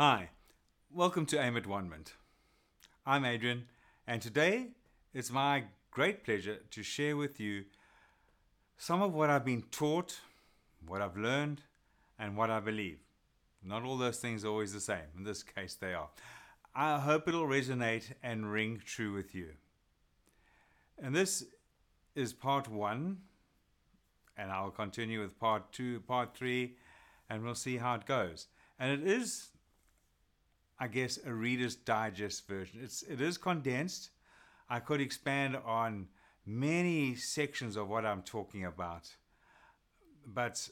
Hi, welcome to Aim at Wonderment. I'm Adrian, and today it's my great pleasure to share with you some of what I've been taught, what I've learned, and what I believe. Not all those things are always the same. In this case, they are. I hope it'll resonate and ring true with you. And this is part one, and I'll continue with part two, part three, and we'll see how it goes. And it is I guess, a Reader's Digest version. It's it is condensed. I could expand on many sections of what I'm talking about, but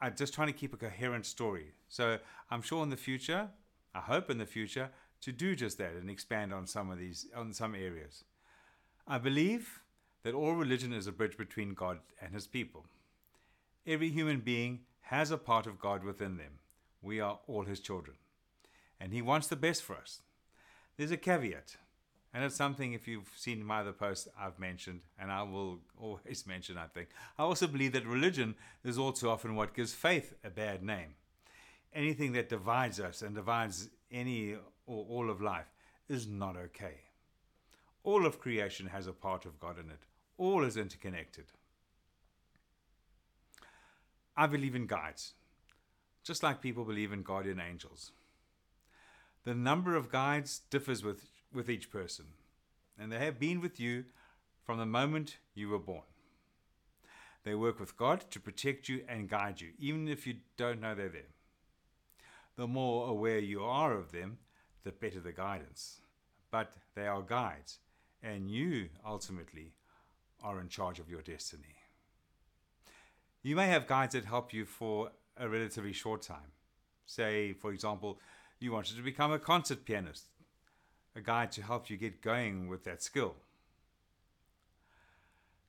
I'm just trying to keep a coherent story. So I'm sure in the future, I hope in the future, to do just that and expand on some of these on some areas. I believe that all religion is a bridge between God and his people. Every human being has a part of God within them. We are all his children and He wants the best for us. There's a caveat, and it's something, if you've seen my other posts, I've mentioned, and I will always mention, I think. I also believe that religion is also often what gives faith a bad name. Anything that divides us and divides any or all of life is not okay. All of creation has a part of God in it, all is interconnected. I believe in guides, just like people believe in guardian angels. The number of guides differs with, with each person, and they have been with you from the moment you were born. They work with God to protect you and guide you, even if you don't know they're there. The more aware you are of them, the better the guidance. But they are guides, and you ultimately are in charge of your destiny. You may have guides that help you for a relatively short time. Say, for example, you wanted to become a concert pianist, a guide to help you get going with that skill.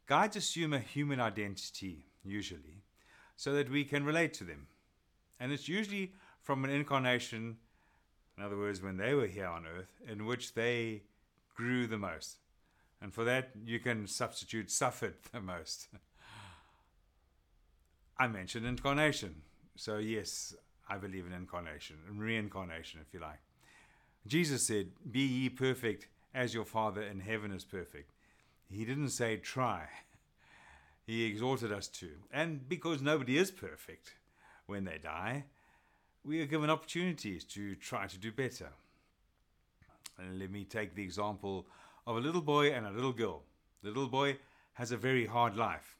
Guides assume a human identity, usually, so that we can relate to them. And it's usually from an incarnation, in other words, when they were here on earth, in which they grew the most. And for that, you can substitute suffered the most. I mentioned incarnation. So, yes, I believe in incarnation and reincarnation, if you like. Jesus said, Be ye perfect as your Father in heaven is perfect. He didn't say try, he exhorted us to. And because nobody is perfect when they die, we are given opportunities to try to do better. And let me take the example of a little boy and a little girl. The little boy has a very hard life.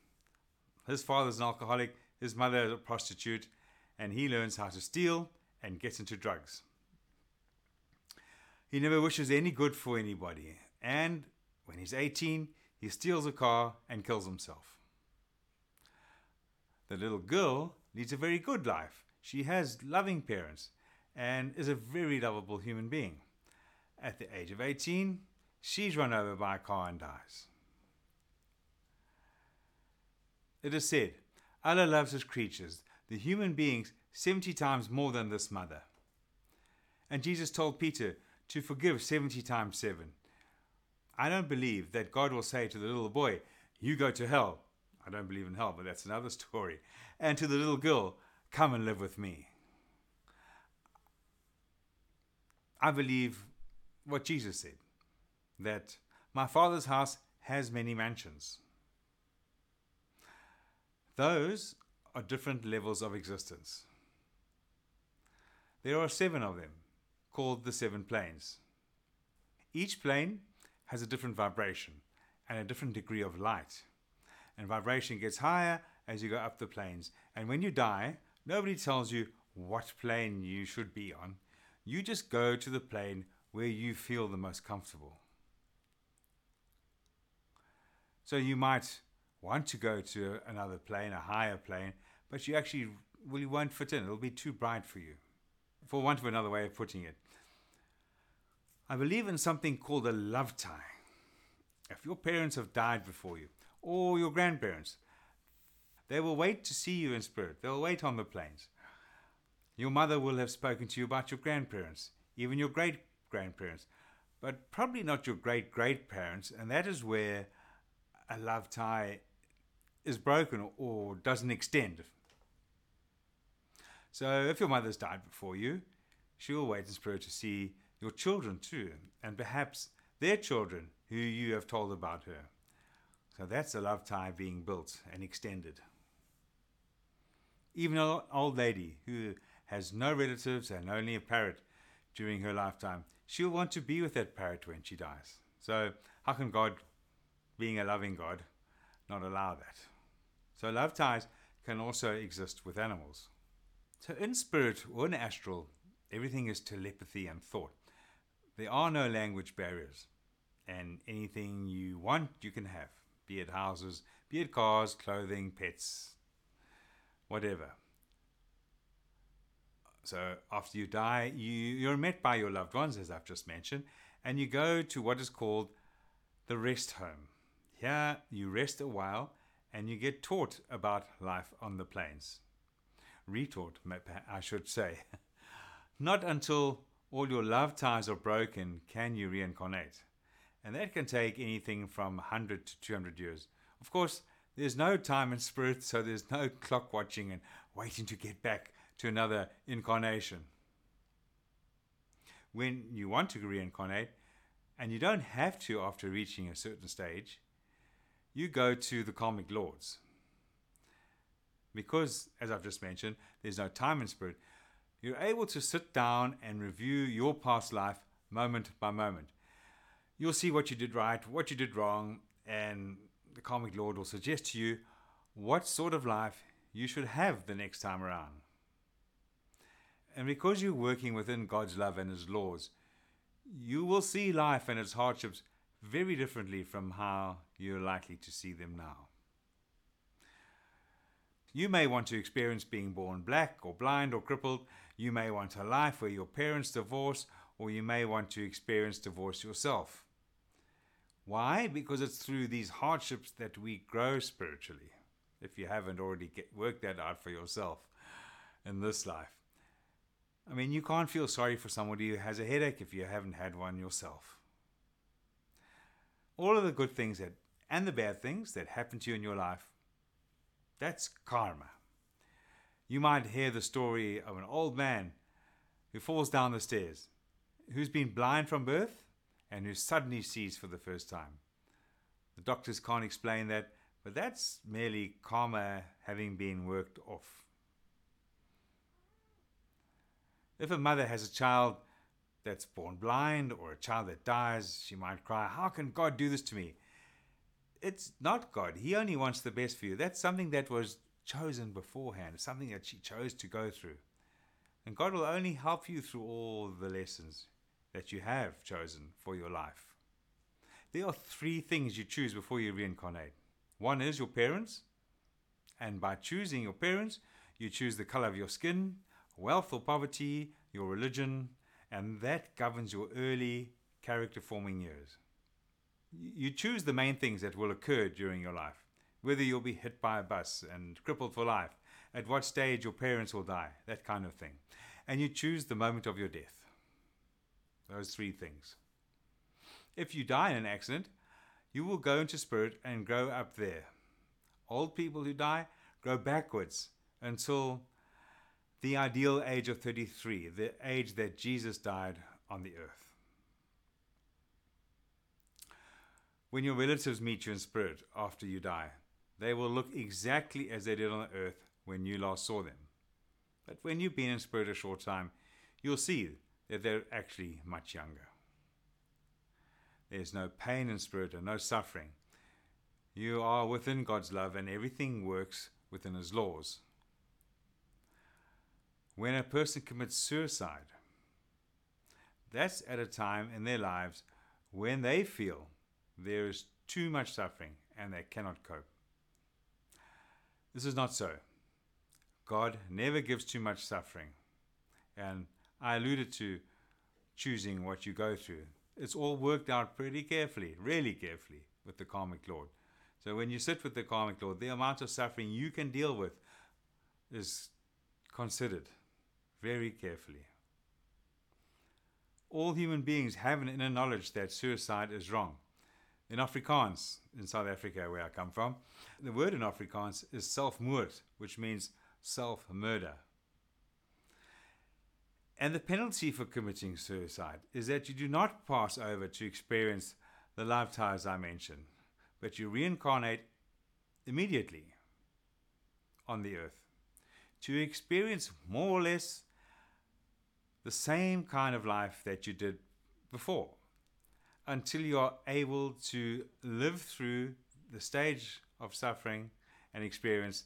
His father's an alcoholic, his mother is a prostitute, and he learns how to steal and gets into drugs. He never wishes any good for anybody, and when he's 18, he steals a car and kills himself. The little girl leads a very good life. She has loving parents and is a very lovable human being. At the age of 18, she's run over by a car and dies. It is said, Allah loves his creatures the human beings 70 times more than this mother. And Jesus told Peter to forgive 70 times 7. I don't believe that God will say to the little boy, You go to hell. I don't believe in hell, but that's another story. And to the little girl, Come and live with me. I believe what Jesus said that my Father's house has many mansions. Those are different levels of existence. There are seven of them, called the seven planes. Each plane has a different vibration and a different degree of light. And vibration gets higher as you go up the planes. And when you die, nobody tells you what plane you should be on. You just go to the plane where you feel the most comfortable. So you might want to go to another plane, a higher plane, but you actually really won't fit in. It'll be too bright for you, for want of another way of putting it. I believe in something called a love tie. If your parents have died before you, or your grandparents, they will wait to see you in spirit. They'll wait on the planes. Your mother will have spoken to you about your grandparents, even your great grandparents, but probably not your great great parents, and that is where a love tie is broken or doesn't extend. So if your mother's died before you, she will wait in spirit to see your children too, and perhaps their children who you have told about her. So that's a love tie being built and extended. Even an old lady who has no relatives and only a parrot during her lifetime, she'll want to be with that parrot when she dies. So, how can God, being a loving God, not allow that? So, love ties can also exist with animals. So, in spirit or in astral, everything is telepathy and thought. There are no language barriers, and anything you want, you can have be it houses, be it cars, clothing, pets, whatever. So after you die, you, you're met by your loved ones, as I've just mentioned, and you go to what is called the rest home. Here you rest a while and you get taught about life on the planes. Retaught, I should say. Not until all your love ties are broken can you reincarnate and that can take anything from 100 to 200 years. Of course, there's no time in spirit, so there's no clock watching and waiting to get back to another incarnation. When you want to reincarnate, and you don't have to after reaching a certain stage, you go to the karmic lords. Because, as I've just mentioned, there's no time in spirit, you're able to sit down and review your past life moment by moment you'll see what you did right, what you did wrong, and the karmic lord will suggest to you what sort of life you should have the next time around. And because you're working within God's love and His laws, you will see life and its hardships very differently from how you're likely to see them now. You may want to experience being born black or blind or crippled. You may want a life where your parents divorce or you may want to experience divorce yourself. Why? Because it's through these hardships that we grow spiritually. If you haven't already get, worked that out for yourself in this life. I mean, you can't feel sorry for somebody who has a headache if you haven't had one yourself. All of the good things that and the bad things that happen to you in your life, that's karma. You might hear the story of an old man who falls down the stairs who's been blind from birth and who suddenly sees for the first time. The doctors can't explain that, but that's merely karma having been worked off. If a mother has a child that's born blind or a child that dies, she might cry, How can God do this to me? It's not God. He only wants the best for you. That's something that was chosen beforehand, something that she chose to go through. And God will only help you through all the lessons that you have chosen for your life. There are three things you choose before you reincarnate. One is your parents, and by choosing your parents, you choose the color of your skin, wealth or poverty, your religion, and that governs your early character forming years. You choose the main things that will occur during your life, whether you'll be hit by a bus and crippled for life, at what stage your parents will die, that kind of thing. And you choose the moment of your death. Those three things. If you die in an accident, you will go into spirit and grow up there. Old people who die grow backwards until the ideal age of 33, the age that Jesus died on the earth. When your relatives meet you in spirit after you die, they will look exactly as they did on the earth when you last saw them. But when you've been in spirit a short time, you'll see that they're actually much younger. There's no pain in spirit and no suffering. You are within God's love and everything works within His laws. When a person commits suicide, that's at a time in their lives when they feel there is too much suffering and they cannot cope. This is not so. God never gives too much suffering. And I alluded to choosing what you go through. It's all worked out pretty carefully, really carefully, with the karmic Lord. So when you sit with the karmic Lord, the amount of suffering you can deal with is considered very carefully. All human beings have an inner knowledge that suicide is wrong. In Afrikaans, in South Africa, where I come from, the word in Afrikaans is selfmoord, which means self murder. And the penalty for committing suicide is that you do not pass over to experience the lifetimes I mentioned, but you reincarnate immediately on the earth to experience more or less the same kind of life that you did before until you are able to live through the stage of suffering and experience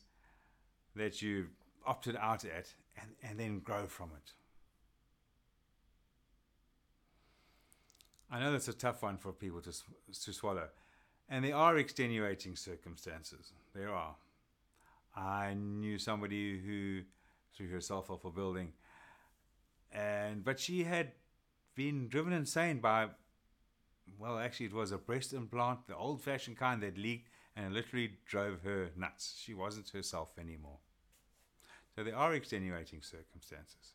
that you've opted out at and, and then grow from it. I know that's a tough one for people to, to swallow. And there are extenuating circumstances. There are. I knew somebody who threw herself off a building, and but she had been driven insane by, well, actually, it was a breast implant, the old fashioned kind that leaked, and it literally drove her nuts. She wasn't herself anymore. So there are extenuating circumstances.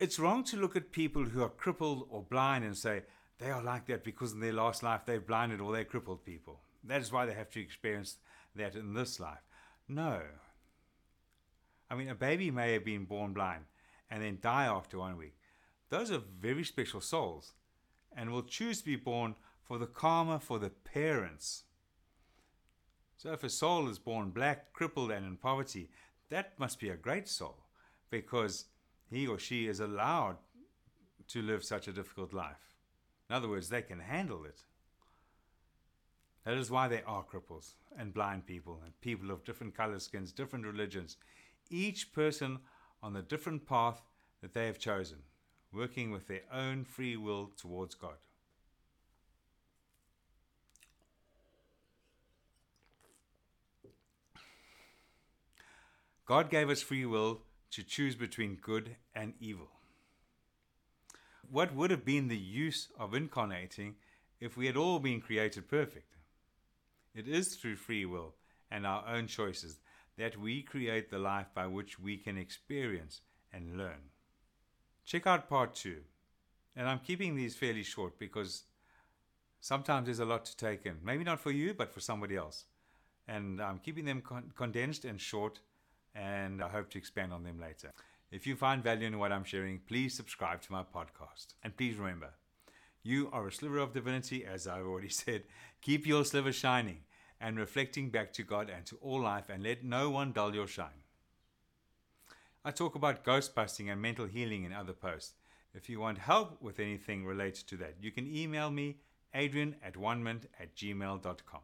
It's wrong to look at people who are crippled or blind and say they are like that because in their last life they've blinded or they're crippled people. That is why they have to experience that in this life. No. I mean, a baby may have been born blind and then die after one week. Those are very special souls and will choose to be born for the karma for the parents. So if a soul is born black, crippled, and in poverty, that must be a great soul because he or she is allowed to live such a difficult life. In other words, they can handle it. That is why they are cripples and blind people and people of different color skins, different religions, each person on the different path that they have chosen, working with their own free will towards God. God gave us free will to choose between good and evil. What would have been the use of incarnating if we had all been created perfect? It is through free will and our own choices that we create the life by which we can experience and learn. Check out part two. And I'm keeping these fairly short because sometimes there's a lot to take in. Maybe not for you, but for somebody else. And I'm keeping them con- condensed and short and I hope to expand on them later. If you find value in what I'm sharing, please subscribe to my podcast. And please remember, you are a sliver of divinity, as I've already said. Keep your sliver shining and reflecting back to God and to all life, and let no one dull your shine. I talk about ghost busting and mental healing in other posts. If you want help with anything related to that, you can email me, adrian at onement at gmail.com.